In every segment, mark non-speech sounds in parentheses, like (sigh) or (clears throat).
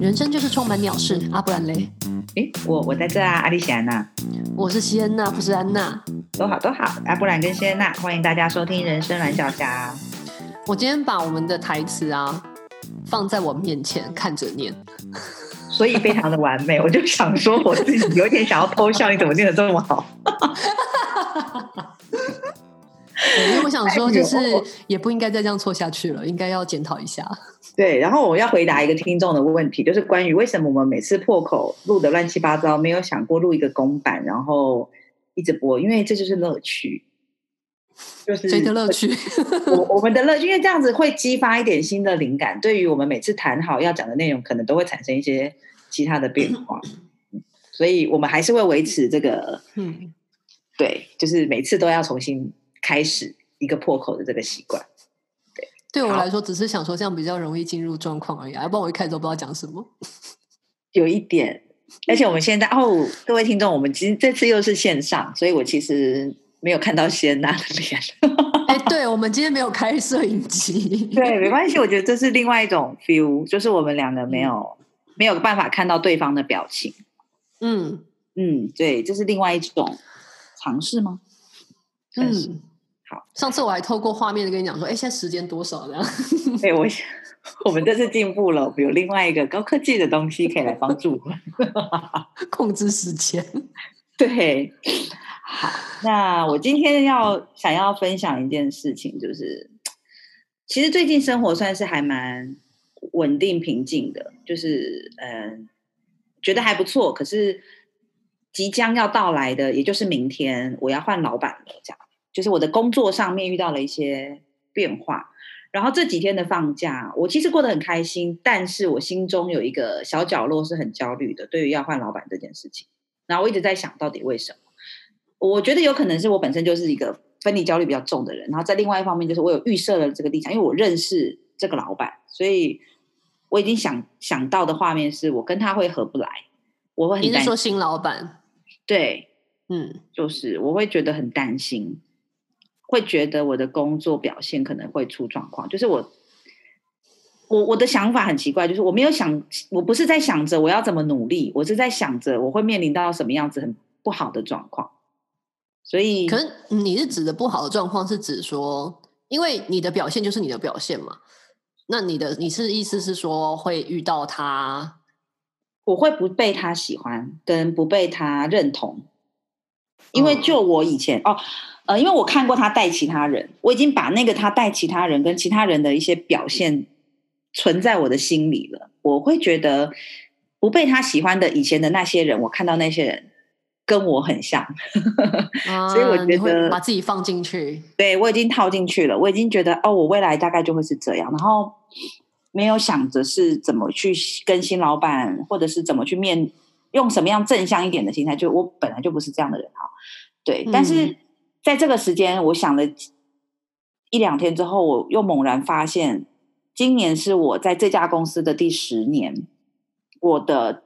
人生就是充满鸟事啊，不然嘞？诶，我我在这啊，阿丽西安娜，我是西安娜，不是安娜。都好都好，阿布兰跟西安娜，欢迎大家收听《人生蓝小侠》。我今天把我们的台词啊放在我面前看着念，所以非常的完美。我就想说，我自己有点想要偷笑，你怎么念得这么好？(laughs) 因为我想说，就是也不应该再这样错下去了，应该要检讨一下。(laughs) 对，然后我要回答一个听众的问题，就是关于为什么我们每次破口录的乱七八糟，没有想过录一个公版，然后一直播，因为这就是乐趣，就是谁的乐趣？我我们的乐趣，因为这样子会激发一点新的灵感，对于我们每次谈好要讲的内容，可能都会产生一些其他的变化，所以我们还是会维持这个，嗯，对，就是每次都要重新开始一个破口的这个习惯。对我来说，只是想说这样比较容易进入状况而已，要不然我一开始都不知道讲什么。有一点，而且我们现在哦，各位听众，我们其实这次又是线上，所以我其实没有看到谢娜的脸。(laughs) 哎，对，我们今天没有开摄影机，对，没关系，我觉得这是另外一种 feel，就是我们两个没有、嗯、没有办法看到对方的表情。嗯嗯，对，这是另外一种尝试吗？嗯。好，上次我还透过画面跟你讲说，哎，现在时间多少这样？(laughs) 哎，我我们这次进步了，有另外一个高科技的东西可以来帮助我们 (laughs) 控制时间。对，好，那我今天要想要分享一件事情，就是其实最近生活算是还蛮稳定平静的，就是嗯，觉得还不错。可是即将要到来的，也就是明天，我要换老板了，这样。就是我的工作上面遇到了一些变化，然后这几天的放假，我其实过得很开心，但是我心中有一个小角落是很焦虑的，对于要换老板这件事情。然后我一直在想到底为什么？我觉得有可能是我本身就是一个分离焦虑比较重的人，然后在另外一方面就是我有预设了这个立场，因为我认识这个老板，所以我已经想想到的画面是我跟他会合不来，我会很担心。你是说新老板？对，嗯，就是我会觉得很担心。会觉得我的工作表现可能会出状况，就是我，我我的想法很奇怪，就是我没有想，我不是在想着我要怎么努力，我是在想着我会面临到什么样子很不好的状况。所以，可是你是指的不好的状况，是指说，因为你的表现就是你的表现嘛？那你的你是意思是说会遇到他，我会不被他喜欢，跟不被他认同，因为就我以前、嗯、哦。呃，因为我看过他带其他人，我已经把那个他带其他人跟其他人的一些表现存在我的心里了。我会觉得不被他喜欢的以前的那些人，我看到那些人跟我很像，啊、(laughs) 所以我觉得把自己放进去，对，我已经套进去了。我已经觉得哦，我未来大概就会是这样，然后没有想着是怎么去跟新老板，或者是怎么去面，用什么样正向一点的心态。就我本来就不是这样的人哈，对，嗯、但是。在这个时间，我想了一两天之后，我又猛然发现，今年是我在这家公司的第十年，我的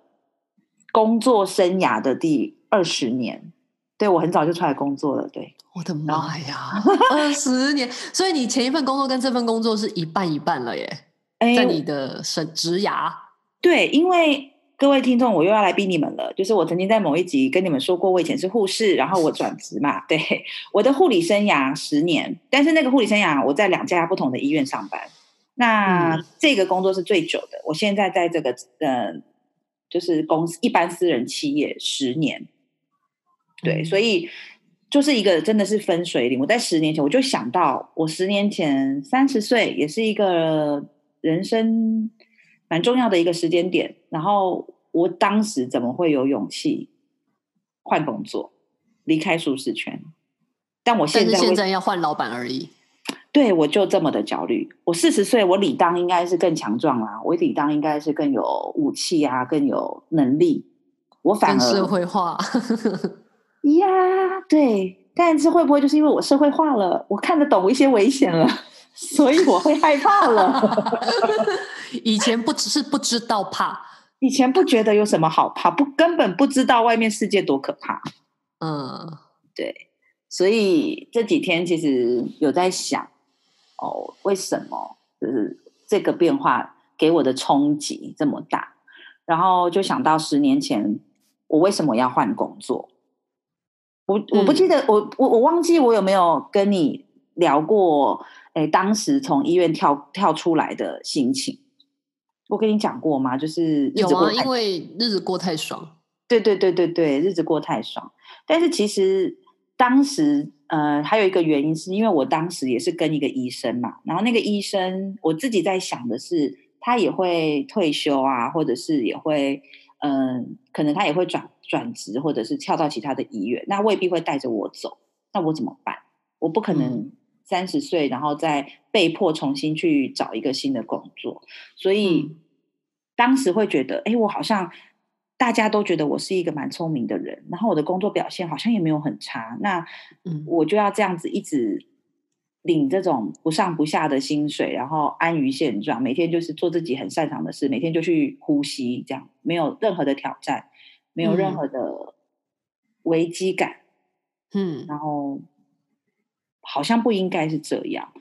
工作生涯的第二十年。对，我很早就出来工作了。对，我的妈呀，二十年！所以你前一份工作跟这份工作是一半一半了耶，哎、在你的生职涯。对，因为。各位听众，我又要来逼你们了。就是我曾经在某一集跟你们说过，我以前是护士，然后我转职嘛。对，我的护理生涯十年，但是那个护理生涯我在两家不同的医院上班。那、嗯、这个工作是最久的。我现在在这个呃，就是公司一般私人企业十年。对，嗯、所以就是一个真的是分水岭。我在十年前我就想到，我十年前三十岁，也是一个人生。蛮重要的一个时间点，然后我当时怎么会有勇气换工作，离开舒适圈？但我现在现在要换老板而已。对，我就这么的焦虑。我四十岁，我理当应该是更强壮啊，我理当应该是更有武器啊，更有能力。我反而社会化 (laughs) 呀，对，但是会不会就是因为我社会化了，我看得懂一些危险了？(laughs) 所以我会害怕了。(laughs) 以前不只是不知道怕，以前不觉得有什么好怕，不根本不知道外面世界多可怕。嗯，对。所以这几天其实有在想，哦，为什么就是这个变化给我的冲击这么大？然后就想到十年前我为什么要换工作？我我不记得、嗯、我我我忘记我有没有跟你聊过？哎，当时从医院跳跳出来的心情，我跟你讲过吗？就是日子过有啊，因为日子过太爽。对对对对对，日子过太爽。但是其实当时呃还有一个原因，是因为我当时也是跟一个医生嘛，然后那个医生我自己在想的是，他也会退休啊，或者是也会嗯、呃，可能他也会转转职，或者是跳到其他的医院，那未必会带着我走，那我怎么办？我不可能、嗯。三十岁，然后再被迫重新去找一个新的工作，所以、嗯、当时会觉得，哎，我好像大家都觉得我是一个蛮聪明的人，然后我的工作表现好像也没有很差，那我就要这样子一直领这种不上不下的薪水，然后安于现状，每天就是做自己很擅长的事，每天就去呼吸，这样没有任何的挑战，没有任何的危机感，嗯，然后。好像不应该是这样，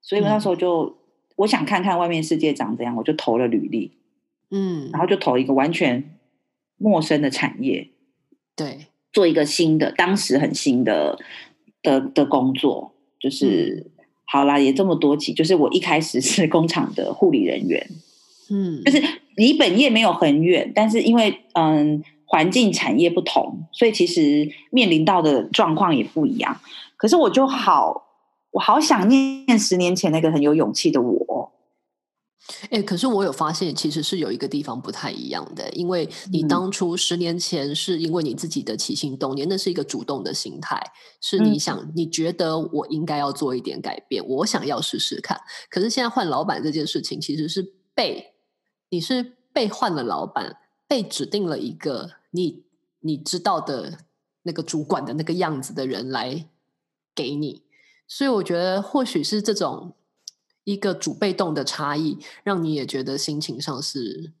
所以我那时候就、嗯、我想看看外面世界长怎样，我就投了履历，嗯，然后就投一个完全陌生的产业，对，做一个新的，当时很新的的的工作，就是、嗯、好啦，也这么多集，就是我一开始是工厂的护理人员，嗯，就是离本业没有很远，但是因为嗯环境产业不同，所以其实面临到的状况也不一样。可是我就好，我好想念十年前那个很有勇气的我。哎、欸，可是我有发现，其实是有一个地方不太一样的，因为你当初十年前是因为你自己的起心动念，嗯、那是一个主动的心态，是你想、嗯，你觉得我应该要做一点改变，我想要试试看。可是现在换老板这件事情，其实是被你是被换了老板，被指定了一个你你知道的那个主管的那个样子的人来。给你，所以我觉得或许是这种一个主被动的差异，让你也觉得心情上是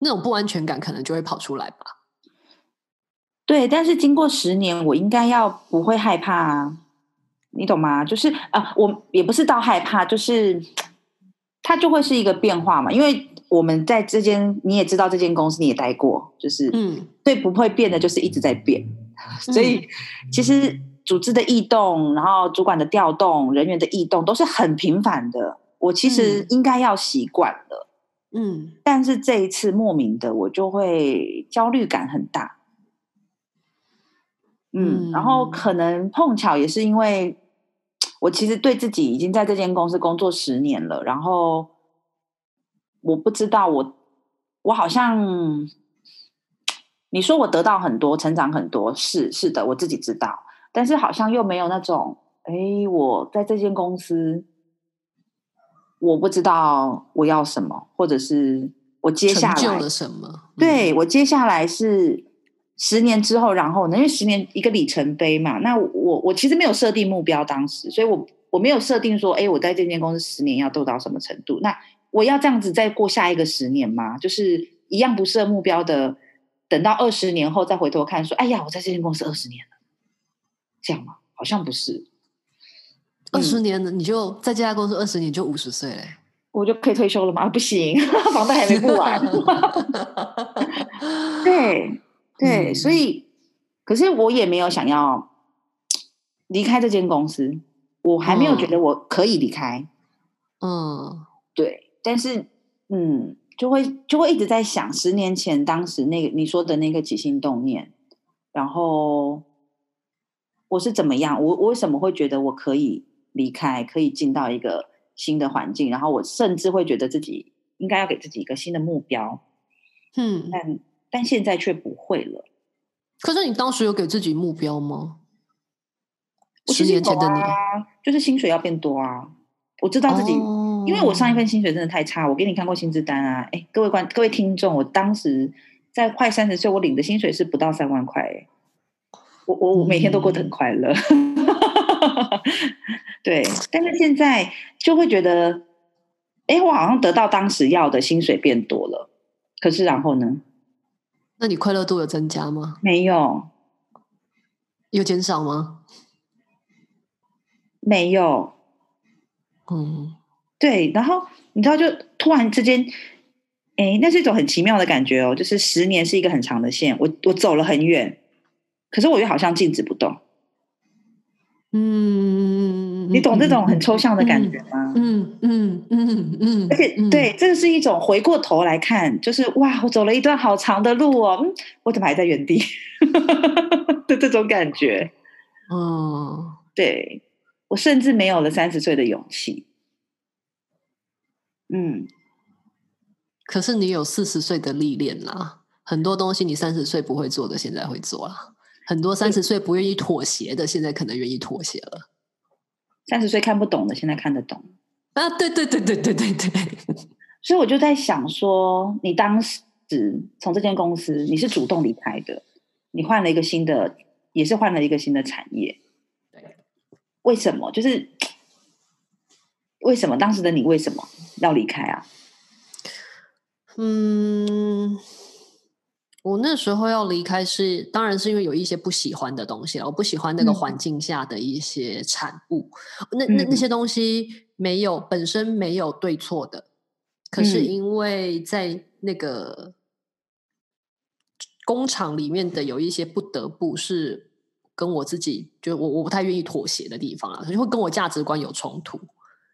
那种不安全感，可能就会跑出来吧。对，但是经过十年，我应该要不会害怕啊，你懂吗？就是啊，我也不是到害怕，就是它就会是一个变化嘛。因为我们在这间，你也知道这间公司你也待过，就是嗯，对，不会变的，就是一直在变。(laughs) 所以其实。组织的异动，然后主管的调动，人员的异动都是很频繁的。我其实应该要习惯了，嗯，但是这一次莫名的，我就会焦虑感很大。嗯，嗯，然后可能碰巧也是因为我其实对自己已经在这间公司工作十年了，然后我不知道我我好像你说我得到很多，成长很多，是是的，我自己知道。但是好像又没有那种，哎，我在这间公司，我不知道我要什么，或者是我接下来了什么？嗯、对，我接下来是十年之后，然后呢？因为十年一个里程碑嘛。那我我其实没有设定目标，当时，所以我我没有设定说，哎，我在这间公司十年要做到什么程度？那我要这样子再过下一个十年吗？就是一样不设目标的，等到二十年后再回头看，说，哎呀，我在这间公司二十年了。这样吗？好像不是。二十年了，你就在这家公司二十年就五十岁嘞，我就可以退休了吗？(laughs) 不行，房贷还没付完。对 (laughs) 对、嗯，所以，可是我也没有想要离开这间公司，我还没有觉得我可以离开。嗯，对，但是嗯，就会就会一直在想，十年前当时那个你说的那个起心动念，然后。我是怎么样？我我为什么会觉得我可以离开，可以进到一个新的环境？然后我甚至会觉得自己应该要给自己一个新的目标。嗯，但但现在却不会了。可是你当时有给自己目标吗？十年前的你，就是薪水要变多啊！我知道自己，哦，因为我上一份薪水真的太差。我给你看过薪资单啊！哎，各位观各位听众，我当时在快三十岁，我领的薪水是不到三万块。我我每天都过得很快乐，嗯，对，但是现在就会觉得，哎，我好像得到当时要的薪水变多了，可是然后呢？那你快乐度有增加吗？没有，有减少吗？没有。嗯，对。然后你知道，就突然之间，哎，那是一种很奇妙的感觉哦。就是十年是一个很长的线，我我走了很远，可是我又好像静止不动。嗯，你懂这种很抽象的感觉吗？嗯嗯嗯嗯，而且对，这个是一种回过头来看，就是哇，我走了一段好长的路哦，嗯，我怎么还在原地 (laughs) 的这种感觉？嗯，对，我甚至没有了三十岁的勇气。嗯，可是你有四十岁的历练啦，很多东西你三十岁不会做的，现在会做啦。很多三十岁不愿意妥协的，现在可能愿意妥协了。三十岁看不懂的，现在看得懂啊！对对对对对对对。(laughs) 所以我就在想说，你当时从这间公司，你是主动离开的，你换了一个新的，也是换了一个新的产业。对，为什么？就是为什么当时的你为什么要离开啊？嗯。我那时候要离开是，当然是因为有一些不喜欢的东西了。我不喜欢那个环境下的一些产物，嗯、那那那些东西没有本身没有对错的，可是因为在那个工厂里面的有一些不得不是跟我自己，就我我不太愿意妥协的地方啊，所以会跟我价值观有冲突。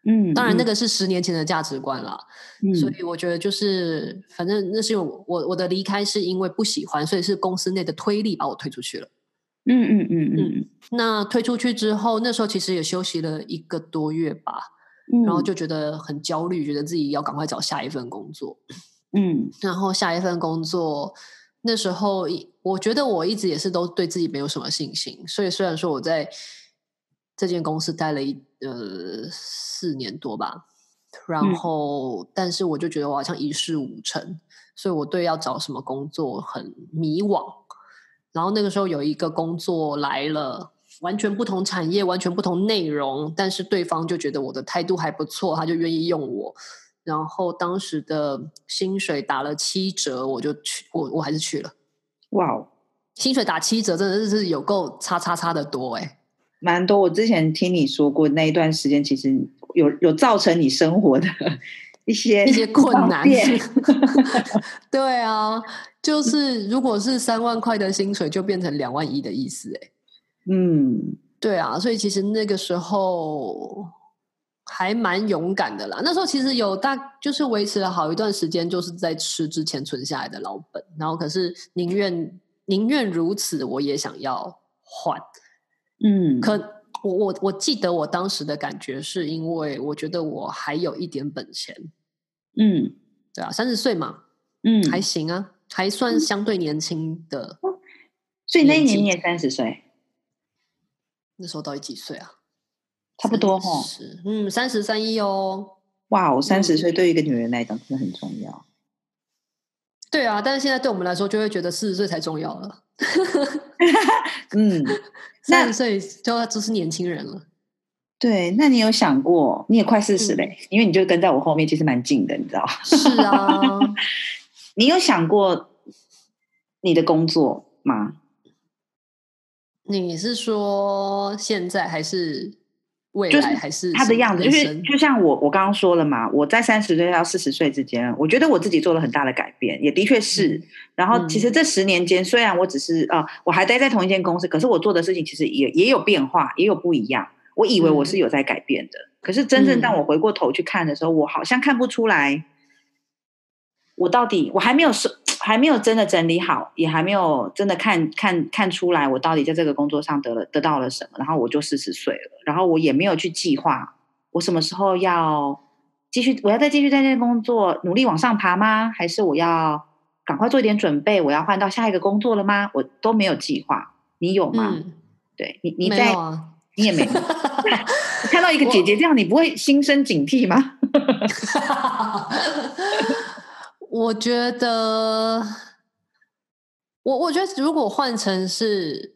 嗯，当然那个是十年前的价值观了，嗯，所以我觉得就是，反正那是我我的离开是因为不喜欢，所以是公司内的推力把我推出去了。嗯嗯嗯嗯，那推出去之后，那时候其实也休息了一个多月吧，嗯，然后就觉得很焦虑，觉得自己要赶快找下一份工作。嗯，然后下一份工作，那时候我觉得我一直也是都对自己没有什么信心，所以虽然说我在这间公司待了一。呃，四年多吧，然后，嗯，但是我就觉得我好像一事无成，所以我对要找什么工作很迷惘。然后那个时候有一个工作来了，完全不同产业，完全不同内容，但是对方就觉得我的态度还不错，他就愿意用我。然后当时的薪水打了七折，我就去，我我还是去了。哇哦，薪水打七折，真的是有够叉叉叉的多哎。蛮多，我之前听你说过，那一段时间其实有有造成你生活的 (laughs) 一些一些困难。(laughs) 对啊，就是如果是三万块的薪水，就变成两万一的意思，哎，嗯，对啊，所以其实那个时候还蛮勇敢的啦。那时候其实有大，就是维持了好一段时间，就是在吃之前存下来的老本，然后可是宁愿宁愿如此，我也想要换。嗯，可我我我记得我当时的感觉是因为我觉得我还有一点本钱，嗯，对啊，三十岁嘛，嗯，还行啊，还算相对年轻的，嗯，所以那一年你也三十岁，那时候到底几岁啊？差不多哦，嗯，三十三一哦，哇，我三十岁对于一个女人来讲真的很重要，嗯，对啊，但是现在对我们来说就会觉得四十岁才重要了。(laughs) 嗯，三十岁就就是年轻人了。对，那你有想过，你也快四十嘞，因为你就跟在我后面，其实蛮近的，你知道？是啊，(laughs) 你有想过你的工作吗？你是说现在还是？未来还是他的样子，就是就像我我刚刚说了嘛，我在三十岁到四十岁之间，我觉得我自己做了很大的改变，也的确是。然后其实这十年间，虽然我只是啊、呃，我还待在同一间公司，可是我做的事情其实也也有变化，也有不一样。我以为我是有在改变的，可是真正当我回过头去看的时候，我好像看不出来，我到底我还没有说。还没有真的整理好，也还没有真的看看看出来我到底在这个工作上得了得到了什么，然后我就四十岁了，然后我也没有去计划我什么时候要继续，我要再继续在这工作努力往上爬吗？还是我要赶快做一点准备，我要换到下一个工作了吗？我都没有计划，你有吗？嗯、对你，你在，啊、你也没有。(laughs) 看到一个姐姐这样，你不会心生警惕吗？我觉得，我我觉得，如果换成是，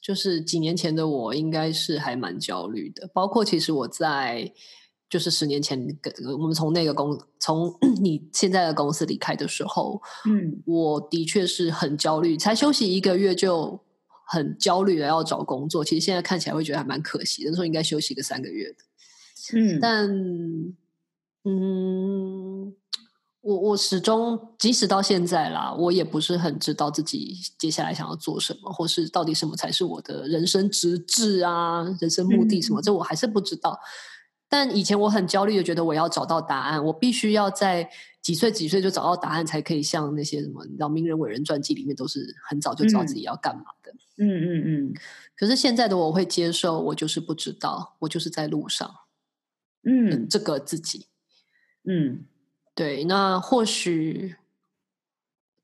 就是几年前的我，应该是还蛮焦虑的。包括其实我在，就是十年前，我们从那个公，从 (clears throat) 你现在的公司离开的时候，嗯，我的确是很焦虑，才休息一个月就很焦虑的要找工作，其实现在看起来会觉得还蛮可惜的，那时候应该休息个三个月的。嗯，但嗯，我我始终即使到现在啦，我也不是很知道自己接下来想要做什么，或是到底什么才是我的人生直至啊，人生目的什么，嗯、这我还是不知道。但以前我很焦虑的觉得我要找到答案，我必须要在几岁几岁就找到答案，才可以像那些什么，你知道名人伟人传记里面都是很早就知道自己要干嘛的。嗯嗯嗯。可是现在的我会接受，我就是不知道，我就是在路上。嗯，这个自己。嗯，对，那或许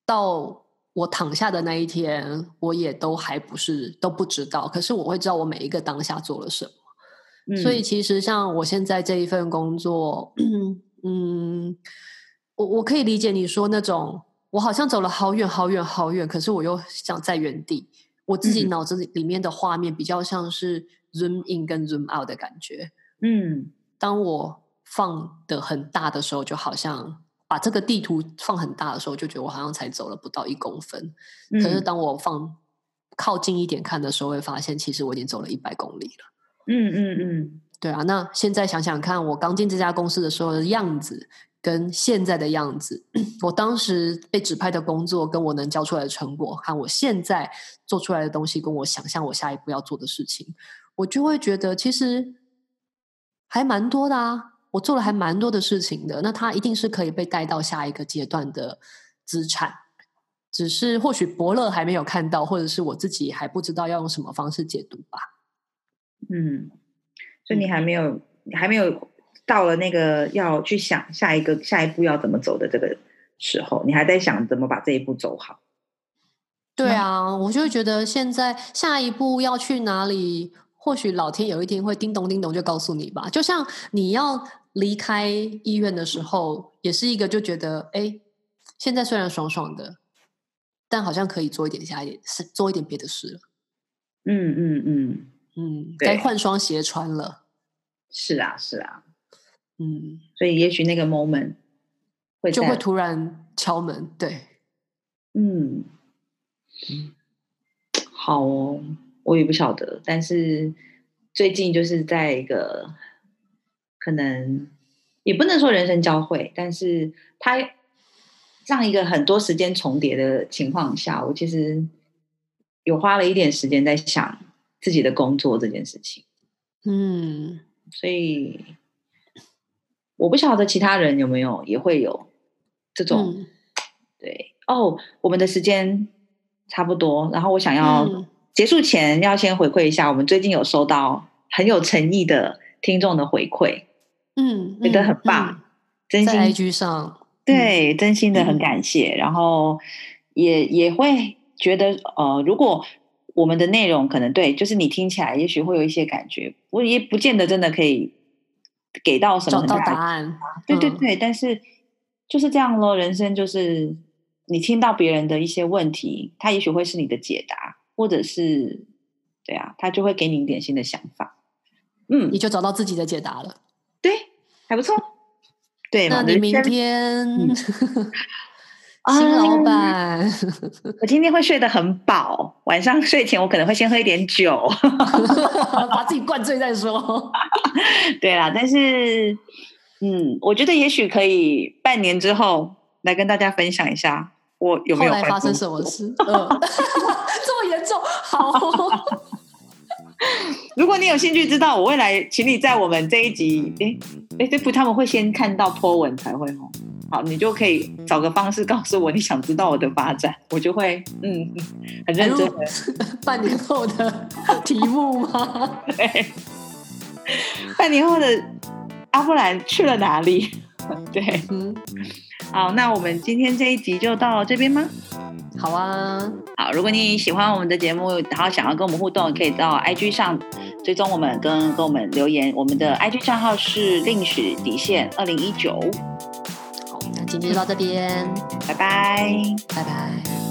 到我躺下的那一天，我也都还不是都不知道。可是我会知道我每一个当下做了什么。嗯，所以其实像我现在这一份工作，嗯，我我可以理解你说那种，我好像走了好远好远好远，可是我又想在原地。我自己脑子里面的画面比较像是 zoom in 跟 zoom out 的感觉。嗯，当我。放的很大的时候，就好像把这个地图放很大的时候，就觉得我好像才走了不到一公分。嗯、可是当我放靠近一点看的时候，会发现其实我已经走了一百公里了。嗯嗯嗯，对啊。那现在想想看，我刚进这家公司的时候的样子，跟现在的样子，(clears throat) 我当时被指派的工作，跟我能交出来的成果，和我现在做出来的东西，跟我想象我下一步要做的事情，我就会觉得其实还蛮多的啊。我做了还蛮多的事情的，那它一定是可以被带到下一个阶段的资产，只是或许伯乐还没有看到，或者是我自己还不知道要用什么方式解读吧。嗯，所以你还没有，嗯、还没有到了那个要去想下一个下一步要怎么走的这个时候，你还在想怎么把这一步走好。对啊，我就会觉得现在下一步要去哪里。或许老天有一天会叮咚叮咚就告诉你吧，就像你要离开医院的时候，也是一个就觉得，哎，现在虽然爽爽的，但好像可以做一点下一点事，做一点别的事了。嗯嗯嗯嗯，该换双鞋穿了。是啊是啊，嗯，所以也许那个 moment 会就会突然敲门，对，嗯嗯，好哦。我也不晓得，但是最近就是在一个可能也不能说人生交汇，但是他这样一个很多时间重叠的情况下，我其实有花了一点时间在想自己的工作这件事情。嗯，所以我不晓得其他人有没有也会有这种、嗯、对哦，我们的时间差不多，然后我想要。嗯结束前要先回馈一下，我们最近有收到很有诚意的听众的回馈，嗯，觉得很棒，嗯、真心在 IG 上，对，真心的很感谢，嗯、然后也也会觉得，呃，如果我们的内容可能对，就是你听起来也许会有一些感觉，我也不见得真的可以给到什么答案，对对对，嗯、但是就是这样咯，人生就是你听到别人的一些问题，他也许会是你的解答。或者是，对啊，他就会给你一点新的想法，嗯，你就找到自己的解答了，对，还不错，对，那你明天，嗯、(laughs) 新老板，啊、我今天会睡得很饱，晚上睡前我可能会先喝一点酒，(laughs) 把自己灌醉再说，(laughs) 对啦，但是，嗯，我觉得也许可以半年之后来跟大家分享一下。我有没有发生什么事？嗯，这么严重？好，(laughs) 如果你有兴趣知道，我未来请你在我们这一集，哎哎，这不他们会先看到 po 文才会哦。好，你就可以找个方式告诉我你想知道我的发展，(laughs) 我就会嗯很认真的。(laughs) 半年后的题目吗？对，半年后的阿布兰去了哪里？对，嗯。好，那我们今天这一集就到这边吗？好啊，好。如果你喜欢我们的节目，然后想要跟我们互动，可以到 IG 上追踪我们，跟跟我们留言。我们的 IG 账号是令史底线二零一九。好，那今天就到这边，拜拜，拜拜。